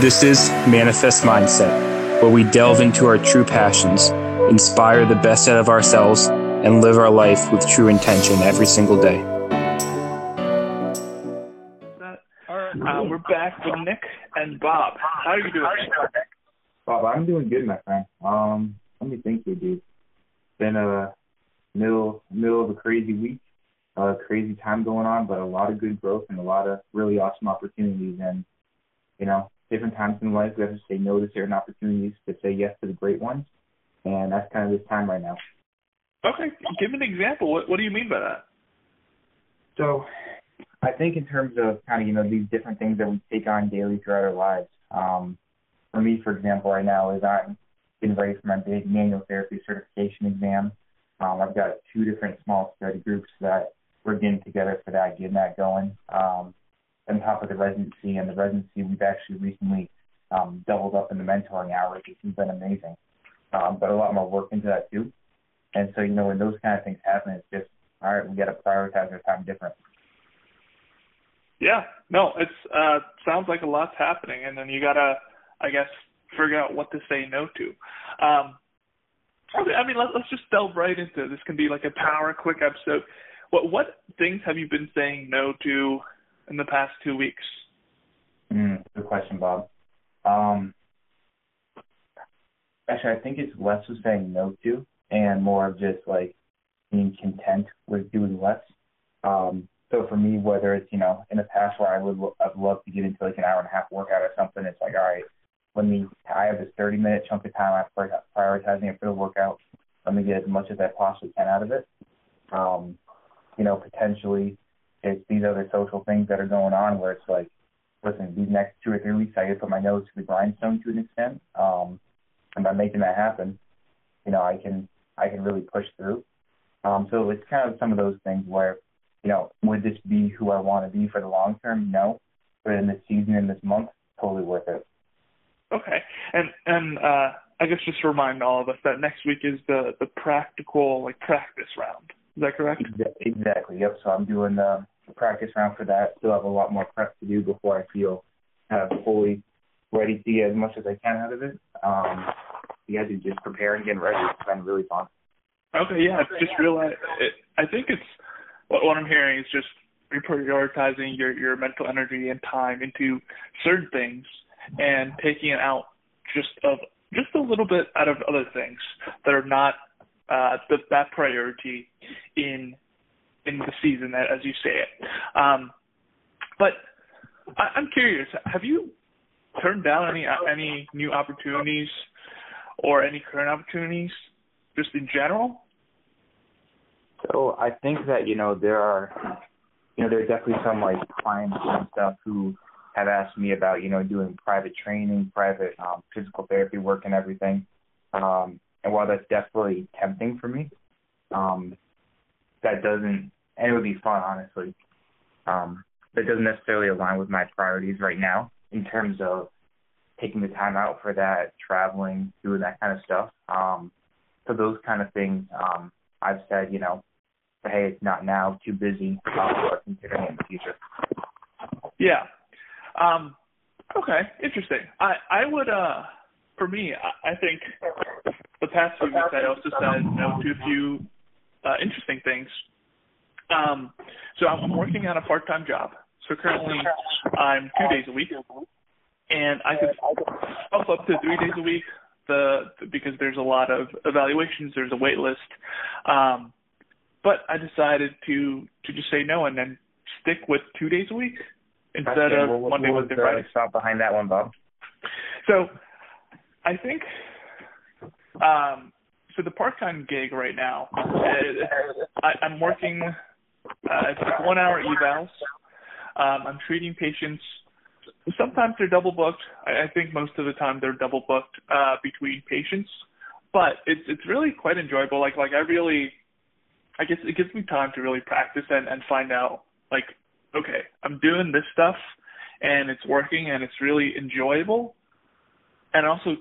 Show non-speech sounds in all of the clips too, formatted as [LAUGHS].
This is Manifest Mindset, where we delve into our true passions, inspire the best out of ourselves, and live our life with true intention every single day. All right, uh, we're back with Nick and Bob. How are you doing? Bob, I'm doing good, my friend. Um, let me think here, dude. Been a middle middle of a crazy week, a crazy time going on, but a lot of good growth and a lot of really awesome opportunities. And you know, different times in life, we have to say no to certain opportunities to say yes to the great ones, and that's kind of this time right now. Okay, give an example. What What do you mean by that? So, I think in terms of kind of you know these different things that we take on daily throughout our lives. Um, for me, for example, right now is I'm getting ready for my big manual therapy certification exam. Um, I've got two different small study groups that we're getting together for that, getting that going. Um, on top of the residency and the residency, we've actually recently um, doubled up in the mentoring hours, which has been amazing. Um, but a lot more work into that too. And so, you know, when those kind of things happen, it's just, all right, we got to prioritize our time different. Yeah, no, it's uh sounds like a lot's happening, and then you gotta, I guess, figure out what to say no to. Um, I mean, let, let's just delve right into it. this. Can be like a power quick episode. What what things have you been saying no to in the past two weeks? Mm, good question, Bob. Um, actually, I think it's less of saying no to and more of just like being content with doing less. Um, so for me, whether it's you know in the past where I would I'd love to get into like an hour and a half workout or something, it's like all right, let me I have this 30 minute chunk of time I'm prioritizing it for the workout. Let me get as much as I possibly can out of it. Um, you know, potentially it's these other social things that are going on where it's like, listen, these next two or three weeks I get to put my nose to the grindstone to an extent. Um, and by making that happen, you know, I can I can really push through. Um, so it's kind of some of those things where, you know, would this be who I want to be for the long term? No. But in this season, in this month, totally worth it. Okay. And and uh I guess just to remind all of us that next week is the the practical like practice round. Is that correct? Exactly. Yep. So I'm doing the, the practice round for that. Still have a lot more prep to do before I feel kind of fully ready to get as much as I can out of it. Um, you guys are just preparing, getting ready. It's been really fun. Okay, yeah, it's just realize. It, I think it's what, what I'm hearing is just reprioritizing your your mental energy and time into certain things and taking it out just of just a little bit out of other things that are not uh, the, that priority in in the season, as you say it. Um, but I, I'm curious, have you turned down any any new opportunities or any current opportunities just in general? So I think that you know there are, you know, there's definitely some like clients and stuff who have asked me about you know doing private training, private um, physical therapy work, and everything. Um, and while that's definitely tempting for me, um, that doesn't, and it would be fun, honestly. Um, that doesn't necessarily align with my priorities right now in terms of taking the time out for that, traveling, doing that kind of stuff. Um, so those kind of things, um, I've said, you know, hey, it's not now, too busy, uh, or considering it in the future. Yeah. Um, okay, interesting. I I would uh for me, I, I think the past few weeks I also said no to a few uh, interesting things. Um, so I'm working on a part-time job. So currently I'm two days a week, and I could up up to three days a week. The because there's a lot of evaluations, there's a wait list. Um, but I decided to to just say no and then stick with two days a week instead of what, Monday, what Wednesday, the Friday. Stop behind that one, Bob. So I think um so the part time gig right now I, I'm working uh it's like one hour evals. Um I'm treating patients sometimes they're double booked. I, I think most of the time they're double booked uh between patients. But it's it's really quite enjoyable. Like like I really I guess it gives me time to really practice and, and find out like, okay, I'm doing this stuff and it's working and it's really enjoyable. And also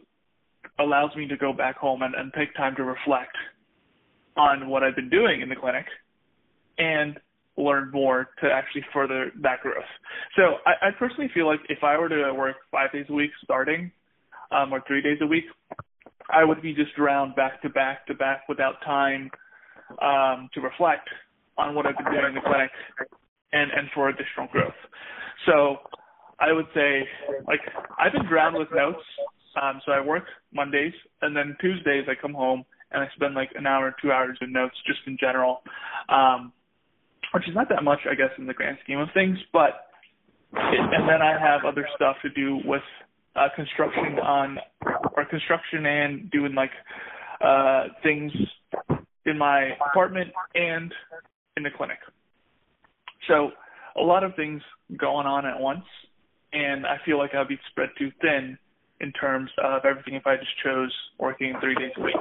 allows me to go back home and, and take time to reflect on what I've been doing in the clinic. And learn more to actually further that growth. So I, I personally feel like if I were to work five days a week starting, um, or three days a week, I would be just drowned back to back to back without time um, to reflect on what I've been doing in the clinic and and for additional growth. So I would say like I've been drowned with notes. Um, so I work Mondays and then Tuesdays I come home and I spend like an hour, two hours in notes just in general, um, which is not that much I guess in the grand scheme of things. But it, and then I have other stuff to do with uh, construction on or construction and doing like uh, things in my apartment and in the clinic. So a lot of things going on at once, and I feel like I'd be spread too thin in terms of everything if I just chose working three days a week.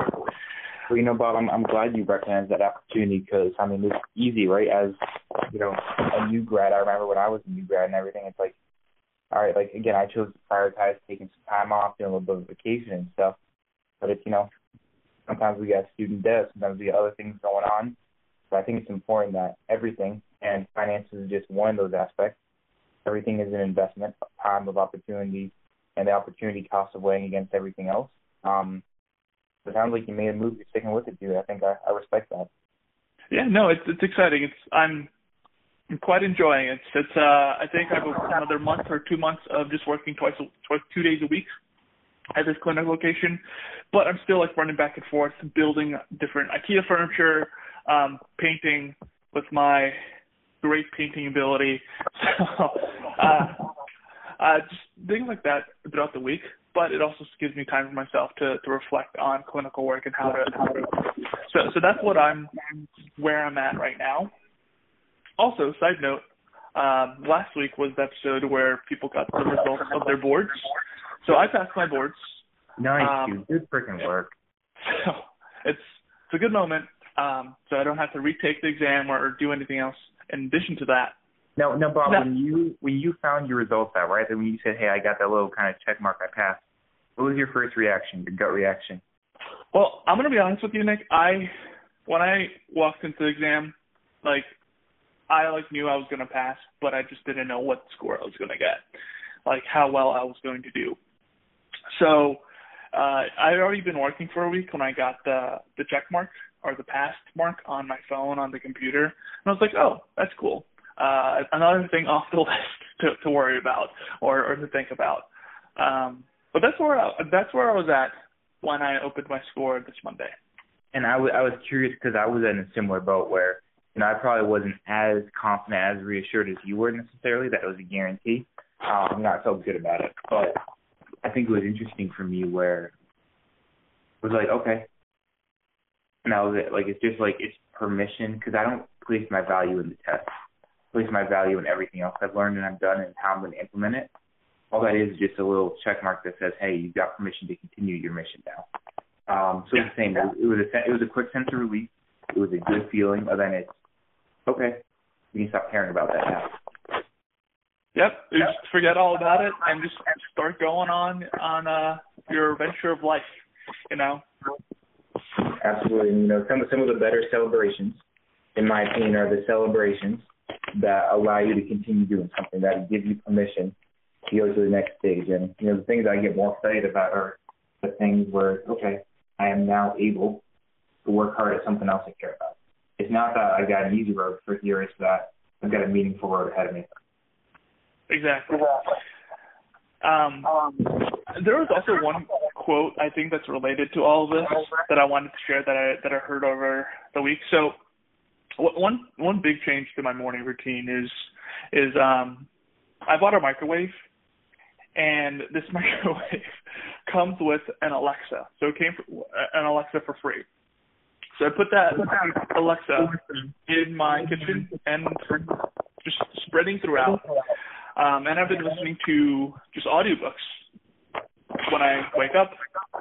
Well, you know, Bob, I'm I'm glad you recognized that opportunity because I mean it's easy, right? As you know, a new grad, I remember when I was a new grad and everything. It's like, all right, like again, I chose to prioritize taking some time off, doing a little bit of vacation and stuff. But it's you know, sometimes we got student debt, sometimes we got other things going on. So I think it's important that everything, and finances is just one of those aspects. Everything is an investment, a time of opportunity, and the opportunity cost of weighing against everything else. Um, it sounds like you made a move. You're sticking with it, dude. I think I, I respect that. Yeah, no, it's it's exciting. It's I'm I'm quite enjoying it. It's uh I think I have another month or two months of just working twice twice two days a week at this clinic location, but I'm still like running back and forth, building different IKEA furniture, um, painting with my great painting ability. [LAUGHS] So uh, uh, just things like that throughout the week. But it also gives me time for myself to to reflect on clinical work and how to how to. So so that's what I'm where I'm at right now. Also, side note, um, last week was the episode where people got the results of their boards. So I passed my boards. Nice, um, dude. Good freaking work. So it's it's a good moment. Um, so I don't have to retake the exam or, or do anything else in addition to that. No, no, Bob. No. When you when you found your results out, right? When you said, "Hey, I got that little kind of check mark, I passed." What was your first reaction? Your gut reaction? Well, I'm gonna be honest with you, Nick. I when I walked into the exam, like I like knew I was gonna pass, but I just didn't know what score I was gonna get, like how well I was going to do. So uh, I'd already been working for a week when I got the the check mark or the pass mark on my phone on the computer, and I was like, oh, that's cool. Uh, another thing off the [LAUGHS] list to, to worry about or, or to think about. Um, but that's where I, that's where I was at when I opened my score this Monday. And I, w- I was I was curious because I was in a similar boat where you know I probably wasn't as confident, as reassured as you were necessarily that it was a guarantee. Um, I'm not so good about it, but I think it was interesting for me where it was like okay, and I was like it's just like it's permission because I don't place my value in the test, place my value in everything else I've learned and I've done and how I'm going to implement it all that is just a little check mark that says, "Hey, you've got permission to continue your mission now." Um, so yeah. it's the same. It was a it was a quick sense of relief. It was a good feeling, and then it's okay. We can stop caring about that now. Yep, just forget all about it and just start going on on uh your adventure of life. You know. Absolutely, you know some some of the better celebrations, in my opinion, are the celebrations that allow you to continue doing something that give you permission to go to the next stage. And you know, the things I get more excited about are the things where okay, I am now able to work hard at something else I care about. It's not that I've got an easy road for here; it's that I've got a meaningful road ahead of me. Exactly. Um, there was also one quote I think that's related to all of this that I wanted to share that I that I heard over the week. So one one big change to my morning routine is is um I bought a microwave and this [LAUGHS] microwave comes with an Alexa. So it came for, an Alexa for free. So I put that Alexa in my kitchen and just spreading throughout. Um, and I've been listening to just audiobooks when I wake up,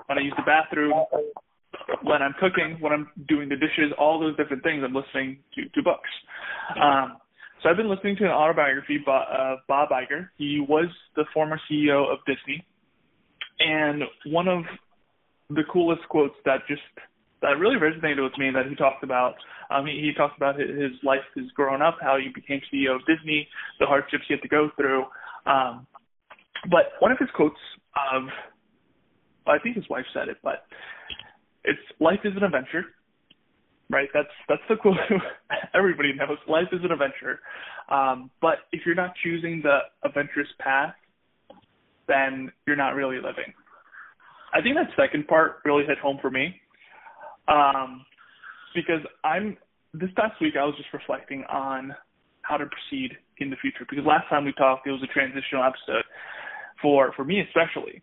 when I use the bathroom, when I'm cooking, when I'm doing the dishes, all those different things. I'm listening to to books. Um, so I've been listening to an autobiography by uh, Bob Iger. He was the former CEO of Disney, and one of the coolest quotes that just that really resonated with me that he talked about. Um, he, he talked about his, his life as growing up, how he became CEO of Disney, the hardships he had to go through. Um, but one of his quotes of, I think his wife said it, but it's life is an adventure, right? That's that's the quote [LAUGHS] everybody knows. Life is an adventure, um, but if you're not choosing the adventurous path, then you're not really living. I think that second part really hit home for me, um, because I'm this past week I was just reflecting on how to proceed in the future. Because last time we talked, it was a transitional episode for for me especially,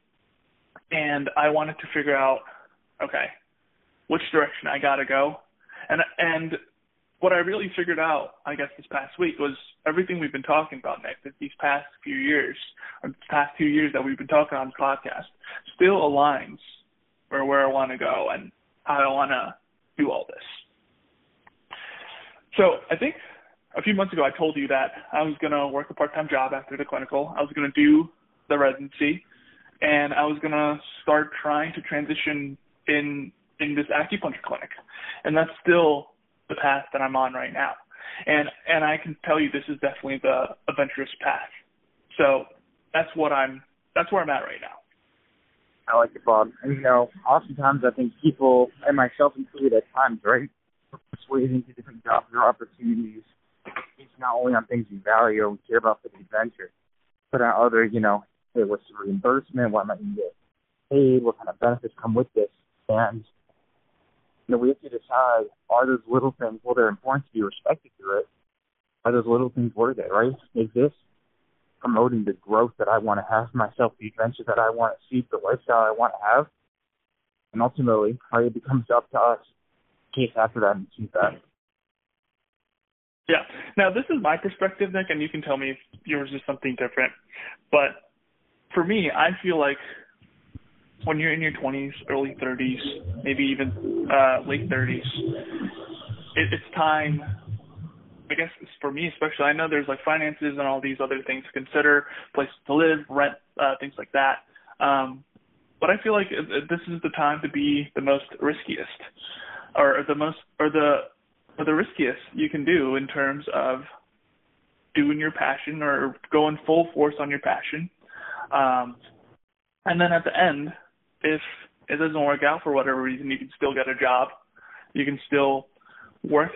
and I wanted to figure out, okay, which direction I gotta go, and and what I really figured out, I guess, this past week was everything we've been talking about, Nick, that these past few years, or the past few years that we've been talking on this podcast, still aligns for where I want to go and how I want to do all this. So I think a few months ago I told you that I was going to work a part-time job after the clinical. I was going to do the residency, and I was going to start trying to transition in in this acupuncture clinic, and that's still the path that I'm on right now. And and I can tell you this is definitely the adventurous path. So that's what I'm that's where I'm at right now. I like it, Bob. And you know, oftentimes I think people and myself included at times, right, persuaded into different jobs or opportunities based not only on things we value or care about for the adventure, but on other, you know, hey, what's the reimbursement, what might you get paid, what kind of benefits come with this. And you know, we have to decide are those little things, well, they're important to be respected through it. Are those little things worth it, right? Is this promoting the growth that I want to have myself, the adventure that I want to see, the lifestyle I want to have? And ultimately, right, it becomes up to us case after that and achieve that. Yeah. Now, this is my perspective, Nick, and you can tell me if yours is something different. But for me, I feel like when you're in your 20s, early 30s, maybe even uh, late 30s, it, it's time. I guess for me especially, I know there's like finances and all these other things to consider, places to live, rent, uh, things like that. Um, but I feel like this is the time to be the most riskiest, or the most, or the, or the riskiest you can do in terms of doing your passion or going full force on your passion. Um, and then at the end, if it doesn't work out for whatever reason, you can still get a job. You can still work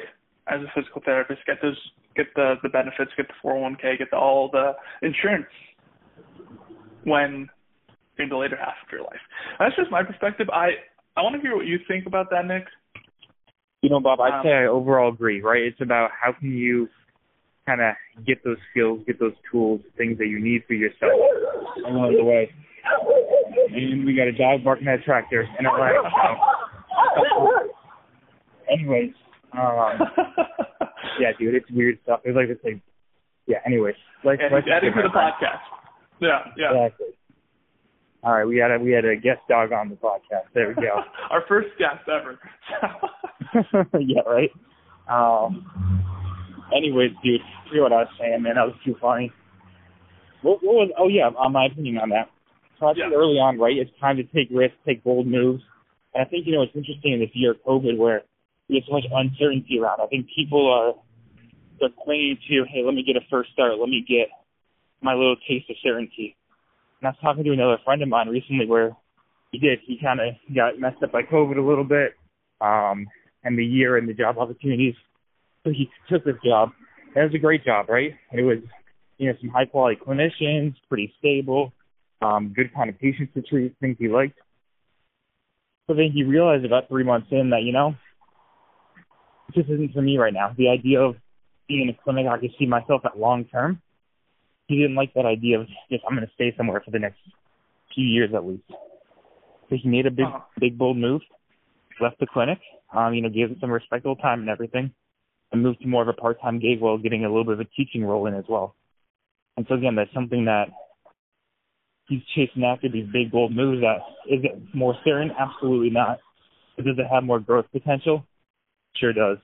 as a physical therapist, get those, get the the benefits, get the 401k, get the, all the insurance when in the later half of your life. That's just my perspective. I I want to hear what you think about that, Nick. You know, Bob, I'd um, say I overall agree. Right? It's about how can you kind of get those skills, get those tools, things that you need for yourself along the way and we got a dog barking at a tractor and a light. So. anyways, um, [LAUGHS] yeah, dude, it's weird stuff. It's like it's like, yeah. Anyways, like and like adding to the podcast. Yeah, yeah. Exactly. All right, we had a we had a guest dog on the podcast. There we go. [LAUGHS] Our first guest ever. [LAUGHS] yeah, right. Um. Anyways, dude, see what I was saying, man. That was too funny. What, what was? Oh yeah, uh, my opinion on that. So I think yeah. early on, right, it's time to take risks, take bold moves. And I think, you know, it's interesting in this year of COVID where there's so much uncertainty around. I think people are they're clinging to, hey, let me get a first start, let me get my little taste of certainty. And I was talking to another friend of mine recently where he did. He kind of got messed up by COVID a little bit, um, and the year and the job opportunities. So he took this job. And it was a great job, right? It was, you know, some high quality clinicians, pretty stable um, good kind of patients to treat, things he liked. So then he realized about three months in that, you know, this isn't for me right now. The idea of being in a clinic I could see myself at long term, he didn't like that idea of just I'm going to stay somewhere for the next few years at least. So he made a big, uh-huh. big bold move, left the clinic, um, you know, gave it some respectable time and everything, and moved to more of a part-time gig while getting a little bit of a teaching role in as well. And so again, that's something that he's chasing after these big bold moves. That is it more certain? Absolutely not. But does it have more growth potential? Sure does.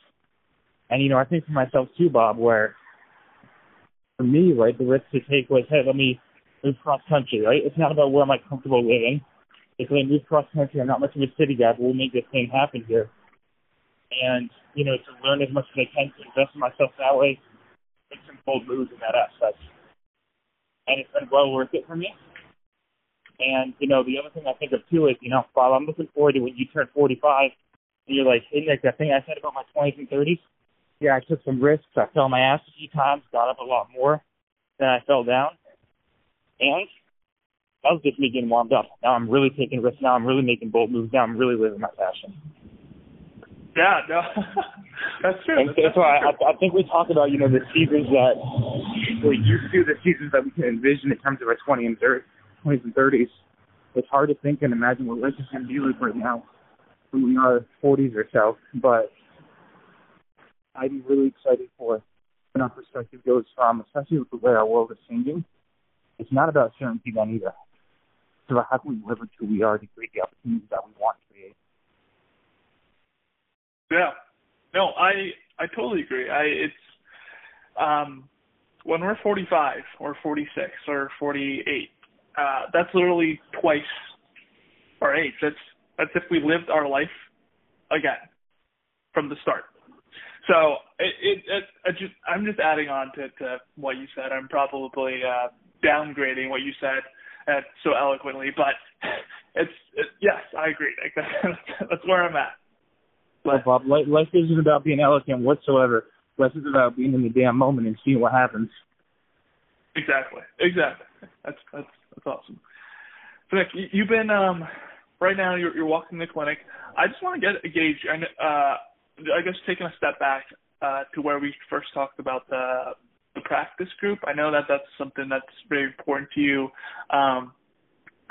And you know, I think for myself too, Bob, where for me, right, the risk to take was, hey, let me move cross country, right? It's not about where am I comfortable living. If I move cross country, I'm not much of a city guy, but we'll make this thing happen here. and you know to learn as much as I can to invest in myself that way, make some bold moves in that aspect, and it's been well worth it for me. And you know the other thing I think of too is you know Bob, I'm looking forward to when you turn 45 and you're like, hey Nick, that thing I said about my 20s and 30s, yeah, I took some risks. I fell my ass a few times, got up a lot more than I fell down, and that was just me getting warmed up. Now I'm really taking risks. Now I'm really making bold moves. Now I'm really living my passion. Yeah, no, [LAUGHS] that's true. And that's so I. I, I think we talk about you know the seasons that we're used to, the seasons that we can envision in terms of our 20 and 30, 20s and 30s. It's hard to think and imagine what life is going to be like right now when we are 40s or so. But I'm really excited for when our perspective goes from, especially with the way our world is changing. It's not about certainty then either. It's about how can we live who we are to create the opportunities that we want to create. Yeah. No, I I totally agree. I it's um when we're 45 or 46 or 48, uh that's literally twice our age. That's that's if we lived our life again from the start. So it, it, it, it just I'm just adding on to, to what you said. I'm probably uh, downgrading what you said uh, so eloquently, but [LAUGHS] it's it, yes, I agree. Like that's, [LAUGHS] that's where I'm at. But Bob, life, life isn't about being eloquent whatsoever. Life is about being in the damn moment and seeing what happens. Exactly. Exactly. That's that's that's awesome. So Nick, you, you've been um right now you're you're walking the clinic. I just want to get a gauge and uh I guess taking a step back uh to where we first talked about the the practice group. I know that that's something that's very important to you. Um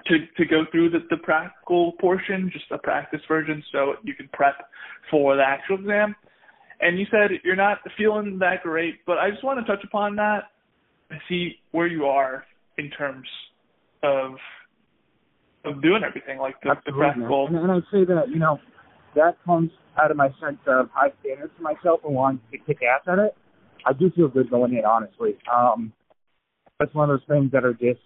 to to go through the, the practical portion, just a practice version, so you can prep for the actual exam. And you said you're not feeling that great, but I just want to touch upon that and see where you are in terms of of doing everything, like the, the practical. And, and I'd say that you know that comes out of my sense of high standards for myself and wanting to kick ass at it. I do feel good going in, honestly. Um, that's one of those things that are just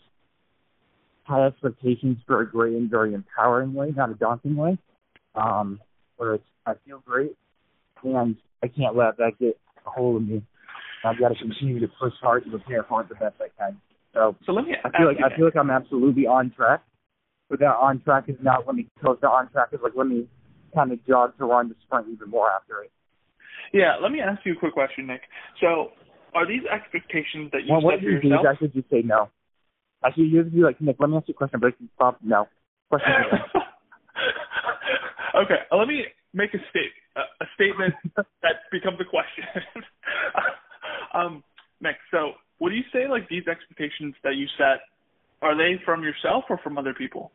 high expectations for a great and very empowering way, not a daunting way. Um, where it's I feel great and I can't let that get a hold of me. I've got to continue to push hard to prepare for it the best I can. So, so let me I feel like I feel like I'm absolutely on track. But that on track is not let me close the on track is like let me kind of jog to run to sprint even more after it. Yeah, let me ask you a quick question, Nick. So, are these expectations that you well, set what for you do yourself? is actually just say no. Actually, you have be like, Nick, let me ask you a question, but you stop, no. Question [LAUGHS] okay, uh, let me make a state a statement [LAUGHS] that becomes a question. [LAUGHS] um, Nick, so you say like these expectations that you set are they from yourself or from other people?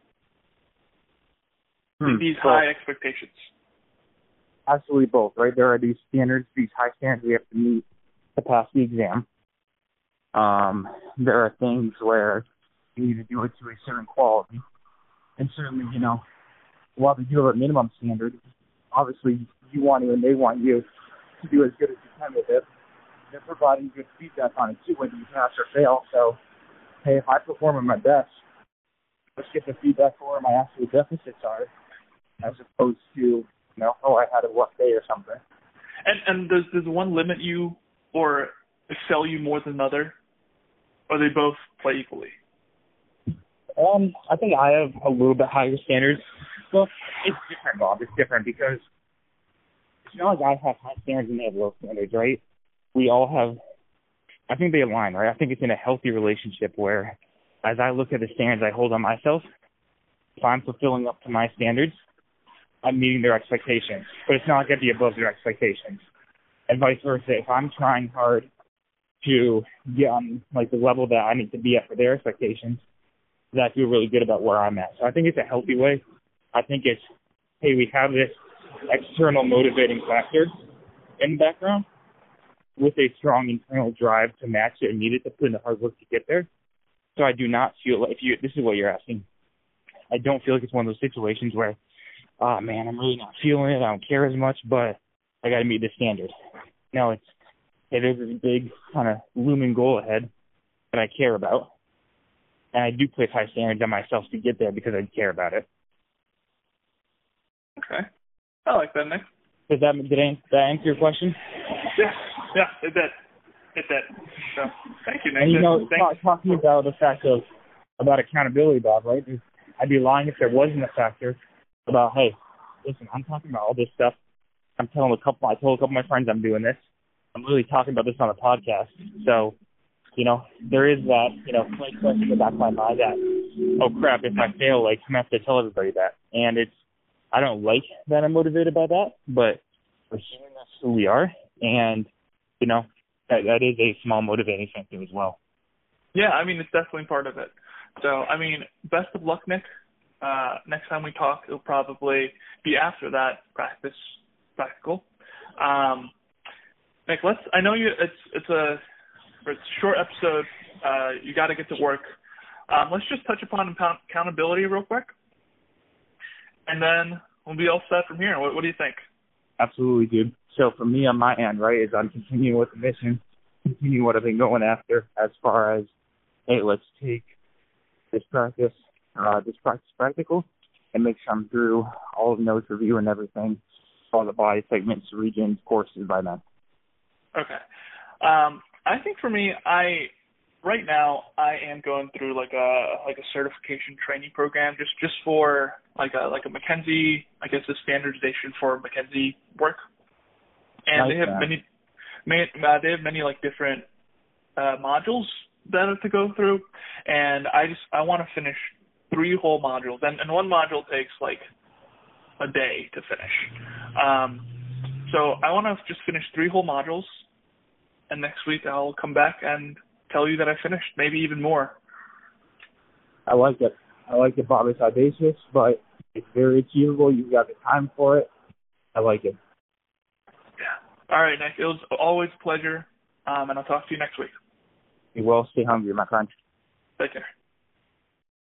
Hmm, these both. high expectations. Absolutely both, right? There are these standards, these high standards we have to meet to pass the exam. Um, there are things where you need to do it to a certain quality. And certainly, you know, while they do have a minimum standard, obviously you want to and they want you to do as good as you can with it. They're providing good feedback on it too, whether you pass or fail. So, hey, if I perform at my best, let's get the feedback for where my actual deficits are, as opposed to, you know, oh, I had a rough day or something. And and does does one limit you or excel you more than another, or they both play equally? Um, I think I have a little bit higher standards. Well, it's different, Bob. It's different because it's not like I have high standards and they have low standards, right? We all have. I think they align, right? I think it's in a healthy relationship where, as I look at the standards I hold on myself, if I'm fulfilling up to my standards, I'm meeting their expectations. But it's not like I'd be above their expectations, and vice versa. If I'm trying hard to get on like the level that I need to be at for their expectations, that I feel really good about where I'm at. So I think it's a healthy way. I think it's, hey, we have this external motivating factor in the background with a strong internal drive to match it and need it to put in the hard work to get there. So I do not feel like if you this is what you're asking. I don't feel like it's one of those situations where, oh man, I'm really not feeling it. I don't care as much, but I got to meet the standard. No, it's hey, there's this big kind of looming goal ahead that I care about, and I do place high standards on myself to get there because I care about it. Okay, I like that, Nick. Does that did I, that answer your question? Yeah, it did. It did. So thank you, Nick. And you know, Thanks. talking about the fact of about accountability, Bob, right? I'd be lying if there wasn't a factor about, hey, listen, I'm talking about all this stuff. I'm telling a couple, I told a couple of my friends I'm doing this. I'm really talking about this on a podcast. So, you know, there is that, you know, slight question in the back of my mind that, oh crap, if I fail, like, I'm gonna have to tell everybody that. And it's, I don't like that I'm motivated by that, but we're human, that's who we are. And, you know, that, that is a small motivating factor as well. Yeah, I mean, it's definitely part of it. So, I mean, best of luck, Nick. Uh, next time we talk, it'll probably be after that practice practical. Um, Nick, let's. I know you. It's it's a it's a short episode. Uh, you got to get to work. Um, let's just touch upon accountability real quick, and then we'll be all set from here. What, what do you think? Absolutely, dude. So for me on my end, right, is I'm continuing with the mission, continue what I've been going after as far as, hey, let's take this practice, uh, this practice practical, and make sure I'm through all of notes review and everything, all the body segments, regions, courses by then. Okay. Um, I think for me, I right now I am going through like a like a certification training program just just for like a like a McKenzie I guess a standardization for McKenzie work, and Like they have that. many, many uh, they have many like different uh, modules that are to go through, and I just I want to finish three whole modules, and and one module takes like a day to finish. Um, so I want to just finish three whole modules, and next week I'll come back and tell you that I finished, maybe even more. I like it. I like it, Bob. It's audacious, but it's very achievable. You've got the time for it. I like it. All right, Nick. It was always a pleasure, um, and I'll talk to you next week. Be well. Stay hungry, my friend. Take care.